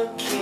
looking.